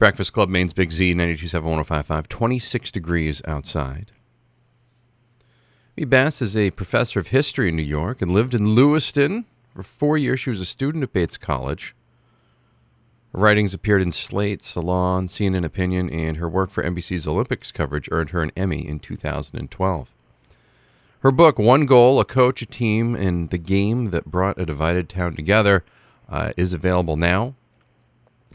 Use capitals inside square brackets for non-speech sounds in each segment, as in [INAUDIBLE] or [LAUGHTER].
Breakfast Club Maine's Big Z, 927 26 degrees outside. Amy Bass is a professor of history in New York and lived in Lewiston. For four years, she was a student at Bates College. Her writings appeared in Slate, Salon, CNN Opinion, and her work for NBC's Olympics coverage earned her an Emmy in 2012. Her book, One Goal A Coach, a Team, and the Game That Brought a Divided Town Together, uh, is available now.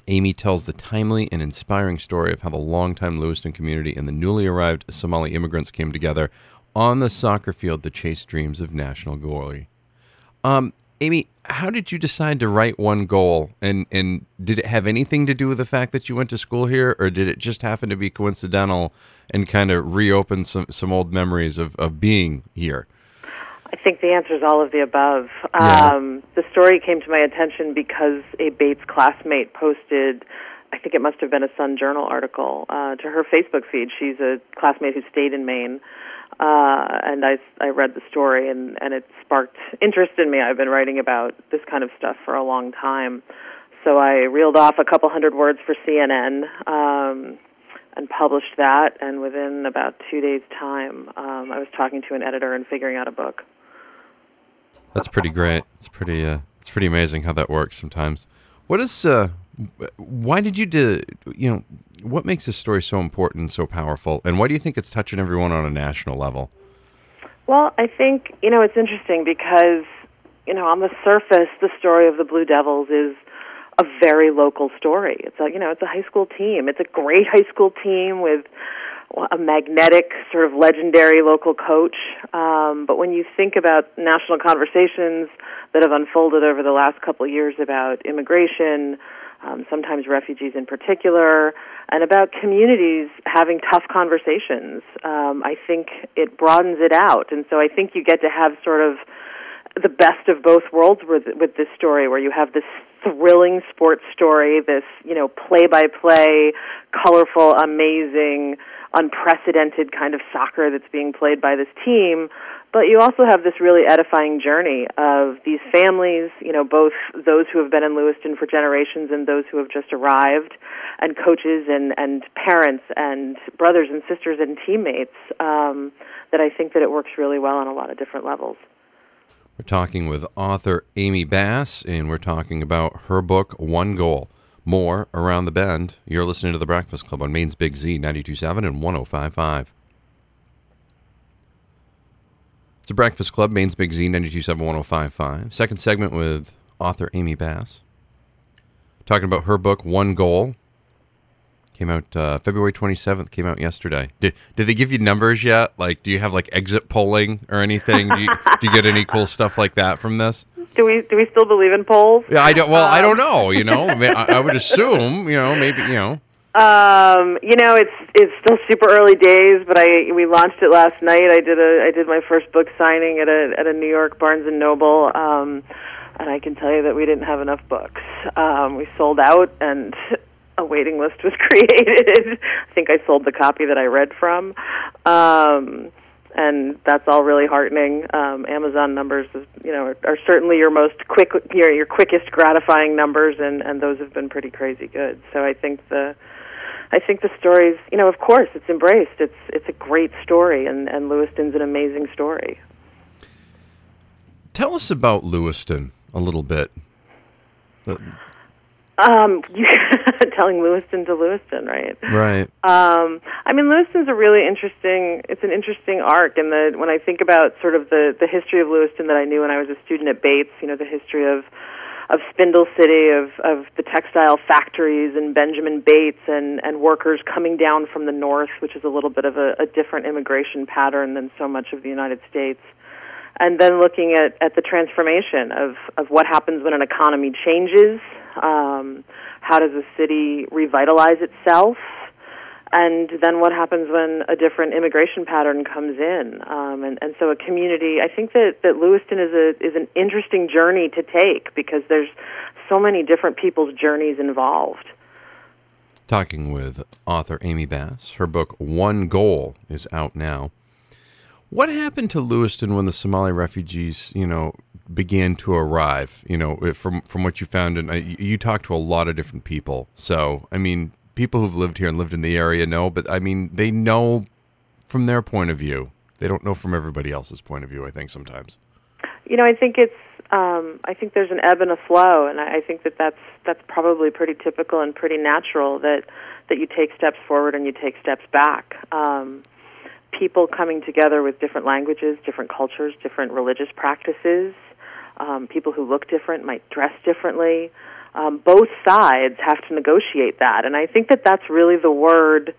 Amy tells the timely and inspiring story of how the longtime Lewiston community and the newly arrived Somali immigrants came together on the soccer field to chase dreams of national glory. Um, Amy, how did you decide to write one goal? And, and did it have anything to do with the fact that you went to school here, or did it just happen to be coincidental and kind of reopen some, some old memories of, of being here? I think the answer is all of the above. Yeah. Um, the story came to my attention because a Bates classmate posted, I think it must have been a Sun Journal article, uh, to her Facebook feed. She's a classmate who stayed in Maine. Uh, and I, I read the story, and, and it sparked interest in me. I've been writing about this kind of stuff for a long time. So I reeled off a couple hundred words for CNN um, and published that. And within about two days' time, um, I was talking to an editor and figuring out a book. That's pretty great. It's pretty uh, it's pretty amazing how that works sometimes. What is uh, why did you do you know what makes this story so important and so powerful, and why do you think it's touching everyone on a national level? Well, I think, you know, it's interesting because, you know, on the surface, the story of the Blue Devils is a very local story. It's a, you know, it's a high school team. It's a great high school team with a magnetic, sort of legendary local coach. Um, but when you think about national conversations that have unfolded over the last couple of years about immigration, um, sometimes refugees in particular, and about communities having tough conversations. Um, I think it broadens it out, and so I think you get to have sort of the best of both worlds with with this story, where you have this thrilling sports story, this you know play by play, colorful, amazing, unprecedented kind of soccer that's being played by this team, but you also have this really edifying journey of these families, you know, both those who have been in Lewiston for generations and those who have just arrived, and coaches and, and parents and brothers and sisters and teammates, um, that I think that it works really well on a lot of different levels. We're talking with author Amy Bass, and we're talking about her book, One Goal. More around the bend. You're listening to The Breakfast Club on Maine's Big Z, 92.7 and 105.5. It's The Breakfast Club, Maine's Big Z, 92.7, 105.5. Second segment with author Amy Bass. Talking about her book, One Goal. Came out uh, February 27th, came out yesterday. Did, did they give you numbers yet? Like, do you have like exit polling or anything? Do you, do you get any cool stuff like that from this? Do we do we still believe in polls? Yeah, I don't. Well, I don't know. You know, I, [LAUGHS] mean, I I would assume. You know, maybe. You know. Um, you know, it's it's still super early days, but I we launched it last night. I did a I did my first book signing at a at a New York Barnes and Noble. Um, and I can tell you that we didn't have enough books. Um, we sold out, and a waiting list was [LAUGHS] created. I think I sold the copy that I read from, um, and that's all really heartening. Um, Amazon numbers, is, you know, are, are certainly your most quick, your your quickest gratifying numbers, and and those have been pretty crazy good. So I think the I think the story's, you know, of course, it's embraced. It's it's a great story, and and Lewiston's an amazing story. Tell us about Lewiston a little bit. Uh, Um, [LAUGHS] you telling Lewiston to Lewiston, right? Right. Um, I mean, Lewiston's a really interesting. It's an interesting arc, and the when I think about sort of the the history of Lewiston that I knew when I was a student at Bates, you know, the history of of Spindle City, of of the textile factories, and Benjamin Bates, and and workers coming down from the north, which is a little bit of a, a different immigration pattern than so much of the United States. And then looking at, at the transformation of, of what happens when an economy changes, Um, how does a city revitalize itself? And then what happens when a different immigration pattern comes in? Um, and, and so a community, I think that, that Lewiston is, a, is an interesting journey to take because there's so many different people's journeys involved. Talking with author Amy Bass. Her book, One Goal, is out now. What happened to Lewiston when the Somali refugees, you know, began to arrive? You know, from from what you found, and you talked to a lot of different people. So, I mean, people who've lived here and lived in the area know, but I mean, they know from their point of view. They don't know from everybody else's point of view. I think sometimes. You know, I think it's. Um, I think there's an ebb and a flow, and I think that that's that's probably pretty typical and pretty natural that that you take steps forward and you take steps back. Um, people coming together with different languages, different cultures, different religious practices. Um, people who look different might dress differently. Um, both sides have to negotiate that, and I think that that's really the word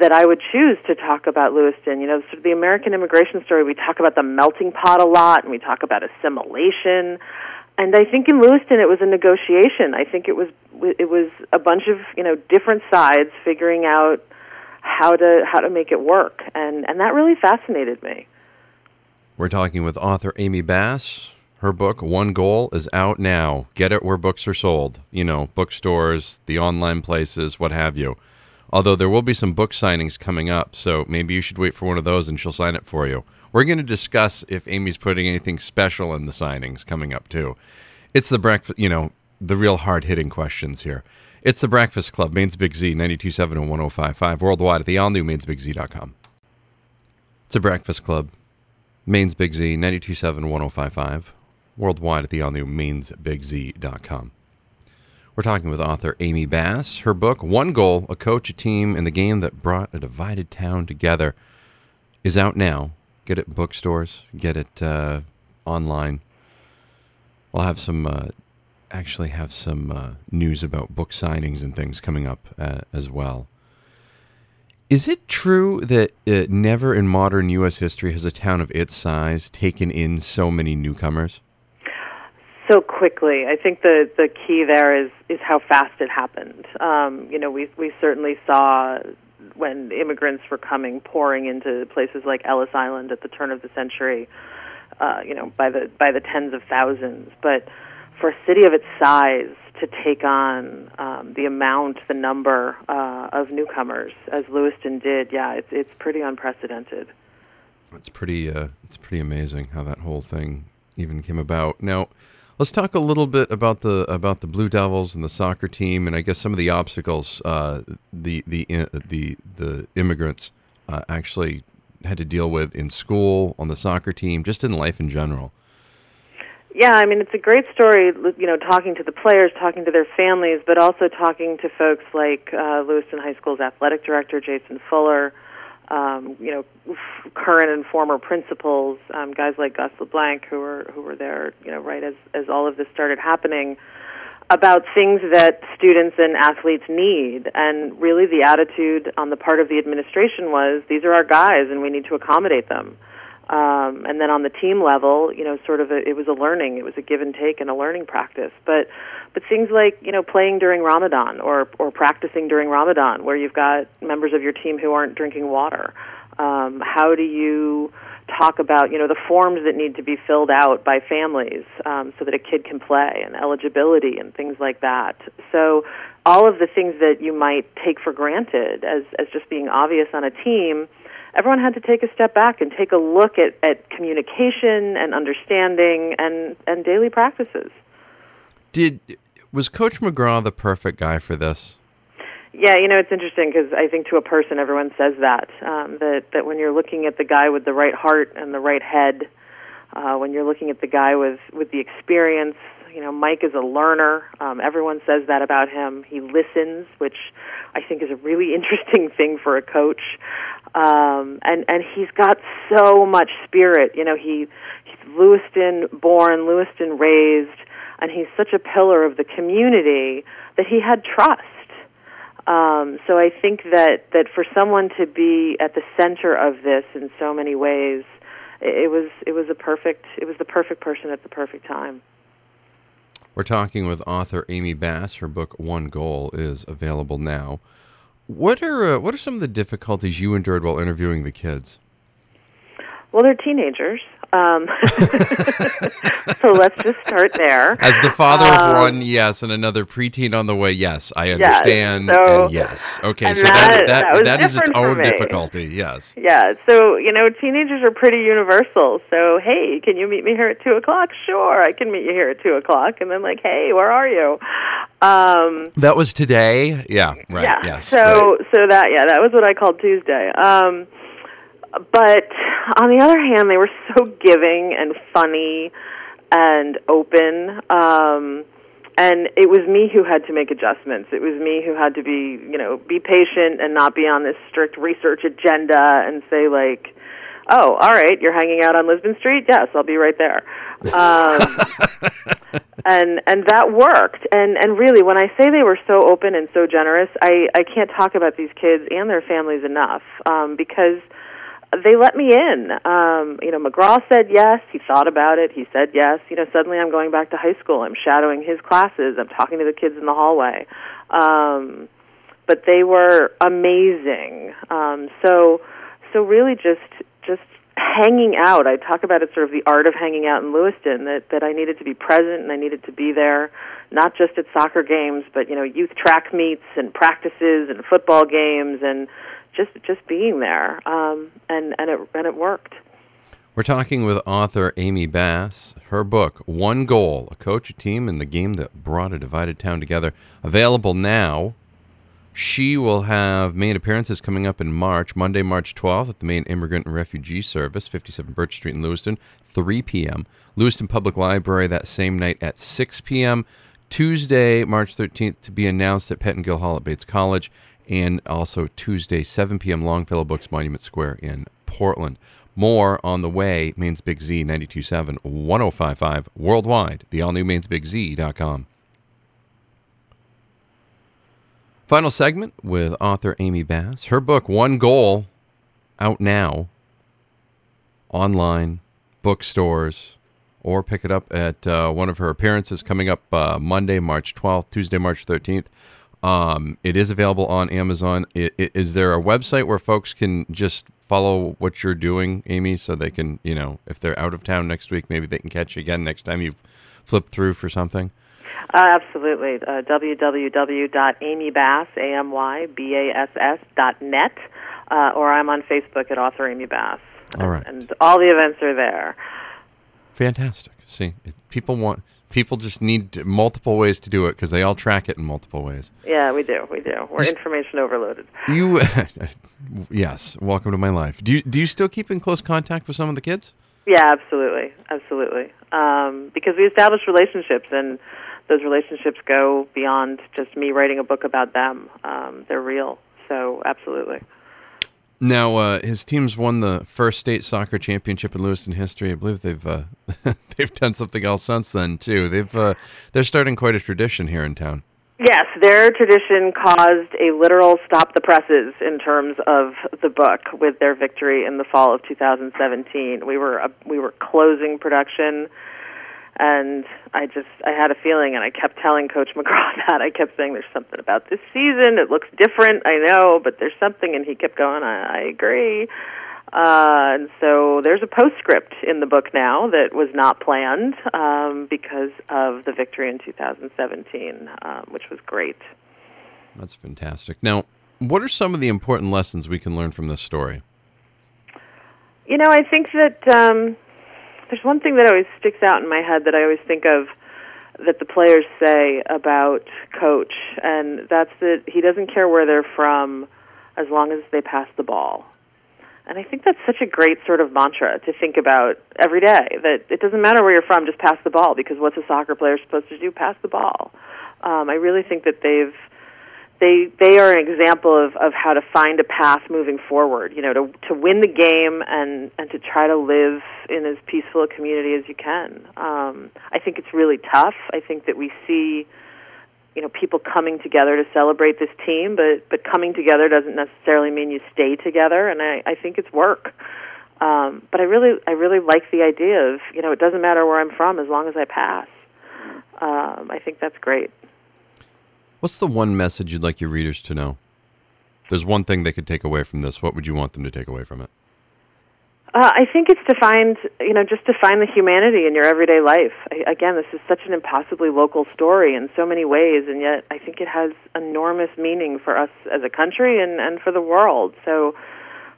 that I would choose to talk about Lewiston. You know, sort of the American immigration story. We talk about the melting pot a lot, and we talk about assimilation. And I think in Lewiston it was a negotiation. I think it was it was a bunch of you know different sides figuring out how to how to make it work, and and that really fascinated me. We're talking with author Amy Bass. Her book, One Goal, is out now. Get it where books are sold. You know, bookstores, the online places, what have you. Although there will be some book signings coming up, so maybe you should wait for one of those and she'll sign it for you. We're going to discuss if Amy's putting anything special in the signings coming up, too. It's the breakfast, you know, the real hard hitting questions here. It's the Breakfast Club, Maine's Big Z, 927 and 1055, worldwide at the all new mainsbigz.com. It's a Breakfast Club, Maine's Big Z, 927 1055, worldwide at the all new. We're talking with author Amy Bass. Her book, One Goal A Coach, a Team, and the Game That Brought a Divided Town Together, is out now. Get it bookstores, get it uh, online. We'll have some uh, actually have some uh, news about book signings and things coming up uh, as well. Is it true that uh, never in modern U.S. history has a town of its size taken in so many newcomers? So quickly, I think the the key there is is how fast it happened. Um, you know, we we certainly saw when immigrants were coming pouring into places like Ellis Island at the turn of the century. Uh, you know, by the by the tens of thousands, but for a city of its size to take on um, the amount, the number uh, of newcomers as Lewiston did, yeah, it's it's pretty unprecedented. It's pretty uh, it's pretty amazing how that whole thing even came about. Now, let's talk a little bit about the about the Blue Devils and the soccer team, and I guess some of the obstacles uh, the the uh, the the immigrants uh, actually had to deal with in school, on the soccer team, just in life in general. Yeah, I mean it's a great story. You know, talking to the players, talking to their families, but also talking to folks like uh, Lewiston High School's athletic director Jason Fuller. Um, you know, current and former principals, um, guys like Gus LeBlanc, who were who were there, you know, right as as all of this started happening, about things that students and athletes need. And really, the attitude on the part of the administration was, these are our guys, and we need to accommodate them. Um, and then on the team level, you know, sort of a, it was a learning, it was a give and take and a learning practice. But but things like you know playing during Ramadan or or practicing during Ramadan, where you've got members of your team who aren't drinking water. Um, how do you talk about you know the forms that need to be filled out by families um, so that a kid can play and eligibility and things like that. So all of the things that you might take for granted as as just being obvious on a team everyone had to take a step back and take a look at, at communication and understanding and, and daily practices. Did was Coach McGraw the perfect guy for this? Yeah, you know it's interesting because I think to a person everyone says that um, that that when you're looking at the guy with the right heart and the right head, uh, when you're looking at the guy with with the experience, you know Mike is a learner. Um, everyone says that about him. He listens, which I think is a really [LAUGHS] interesting thing for a coach um, and and he's got so much spirit. You know, he he's Lewiston born, Lewiston raised, and he's such a pillar of the community that he had trust. Um, so I think that that for someone to be at the center of this in so many ways, it, was it was a perfect it was the perfect person at the perfect time. We're talking with author Amy Bass. Her book One Goal is available now. What are uh, what are some of the difficulties you endured while interviewing the kids? Well, they're teenagers, um, [LAUGHS] so let's just start there. As the father um, of one, yes, and another preteen on the way, yes, I understand. so- and yes, okay, and so that that- that, that that is its own difficulty. Yes. Yeah, so you know, teenagers are pretty universal. So, hey, can you meet me here at two o'clock? Sure, I can meet you here at two o'clock. And then, like, hey, where are you? Um, That was today. Yeah. Right. yeah. Yes. So, right. so that yeah, that was what I called Tuesday. Um, but on the other hand, they were so giving and funny and open. Um, and it was me who had to make adjustments. It was me who had to be, you know, be patient and not be on this strict research agenda and say like, "Oh, all right, you're hanging out on Lisbon Street? Yes, I'll be right there." Um, [LAUGHS] and and that worked. And and really, when I say they were so open and so generous, I I can't talk about these kids and their families enough um, because they let me in. Um, you know, McGraw said yes. He thought about it. He said yes. You know, suddenly I'm going back to high school. I'm shadowing his classes. I'm talking to the kids in the hallway. Um, but they were amazing. Um, so, so really, just just hanging out. I talk about it sort of the art of hanging out in Lewiston. That that I needed to be present and I needed to be there, not just at soccer games, but you know, youth track meets and practices and football games and just just being there. Um, and and it and it worked. We're talking with author Amy Bass. Her book, One Goal, a coach, a team, and the game that brought a divided town together, available now. She will have Maine appearances coming up in March, Monday, March 12th at the Maine Immigrant and Refugee Service, 57 Birch Street in Lewiston, 3 p.m. Lewiston Public Library that same night at 6 p.m. Tuesday, March 13th, to be announced at Pettengill Hall at Bates College, and also Tuesday, 7 p.m. Longfellow Books Monument Square in Portland. More on the way, Maine's Big Z 927 1055 worldwide, the all new mainsbigz.com. Final segment with author Amy Bass. Her book, One Goal, out now, online, bookstores, or pick it up at uh, one of her appearances coming up uh, Monday, March 12th, Tuesday, March 13th. Um, it is available on Amazon. I- i- Is there a website where folks can just follow what you're doing, Amy, so they can, you know, if they're out of town next week, maybe they can catch you again next time you've flipped through for something? Uh, absolutely. Uh, www.amybass, A-M-Y-B-A-S-S dot net, uh, or I'm on Facebook at author Amy Bass. All right. And all the events are there. Fantastic. See, it- people want people just need multiple ways to do it because they all track it in multiple ways. Yeah, we do. We do. We're information overloaded. You, [LAUGHS] yes. Welcome to my life. Do you do you still keep in close contact with some of the kids? Yeah, absolutely, absolutely. Um, because we establish relationships, and those relationships go beyond just me writing a book about them. Um, they're real. So, absolutely. Now, uh, his team's won the first state soccer championship in Lewiston history. I believe they've uh, [LAUGHS] they've done something else since then too. They've uh, they're starting quite a tradition here in town. Yes, their tradition caused a literal stop the presses in terms of the book with their victory in the fall of 2017. We were uh, we were closing production and I just I had a feeling and I kept telling coach McGraw [LAUGHS] that. I kept saying there's something about this season. It looks different, I know, but there's something and he kept going, I, I agree. Uh, and so there's a postscript in the book now that was not planned um, because of the victory in 2017, um, which was great. That's fantastic. Now, what are some of the important lessons we can learn from this story? You know, I think that um, there's one thing that always sticks out in my head that I always think of that the players say about coach, and that's that he doesn't care where they're from as long as they pass the ball. And I think that's such a great sort of mantra to think about every day. That it doesn't matter where you're from, just pass the ball. Because what's a soccer player supposed to do? Pass the ball. Um, I really think that they've they they are an example of, of how to find a path moving forward. You know, to to win the game and and to try to live in as peaceful a community as you can. Um, I think it's really tough. I think that we see you know people coming together to celebrate this team, but but coming together doesn't necessarily mean you stay together. And I I think it's work. Um, but I really I really like the idea of you know it doesn't matter where I'm from as long as I pass. Um, I think that's great. What's the one message you'd like your readers to know? There's one thing they could take away from this. What would you want them to take away from it? Uh, I think it's to find, you know, just to find the humanity in your everyday life. I, again, this is such an impossibly local story in so many ways, and yet I think it has enormous meaning for us as a country and, and for the world. So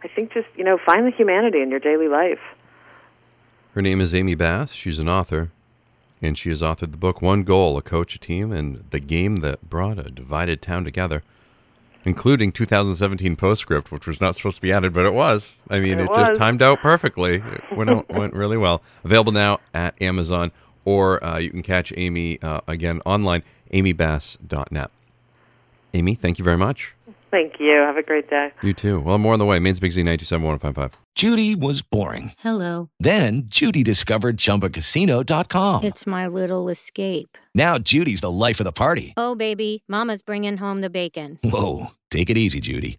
I think just, you know, find the humanity in your daily life. Her name is Amy Bass. She's an author, and she has authored the book One Goal, A Coach, a Team, and The Game That Brought a Divided Town Together including 2017 postscript, which was not supposed to be added, but it was. I mean, it, it just timed out perfectly. It went out, went really well. Available now at Amazon, or uh, you can catch Amy uh, again online, amybass.net. Amy, thank you very much. Thank you. Have a great day. You too. Well, more on the way. Maine's Big Z 927 Judy was boring. Hello. Then Judy discovered ChumbaCasino.com. It's my little escape. Now Judy's the life of the party. Oh, baby, Mama's bringing home the bacon. Whoa, take it easy, Judy.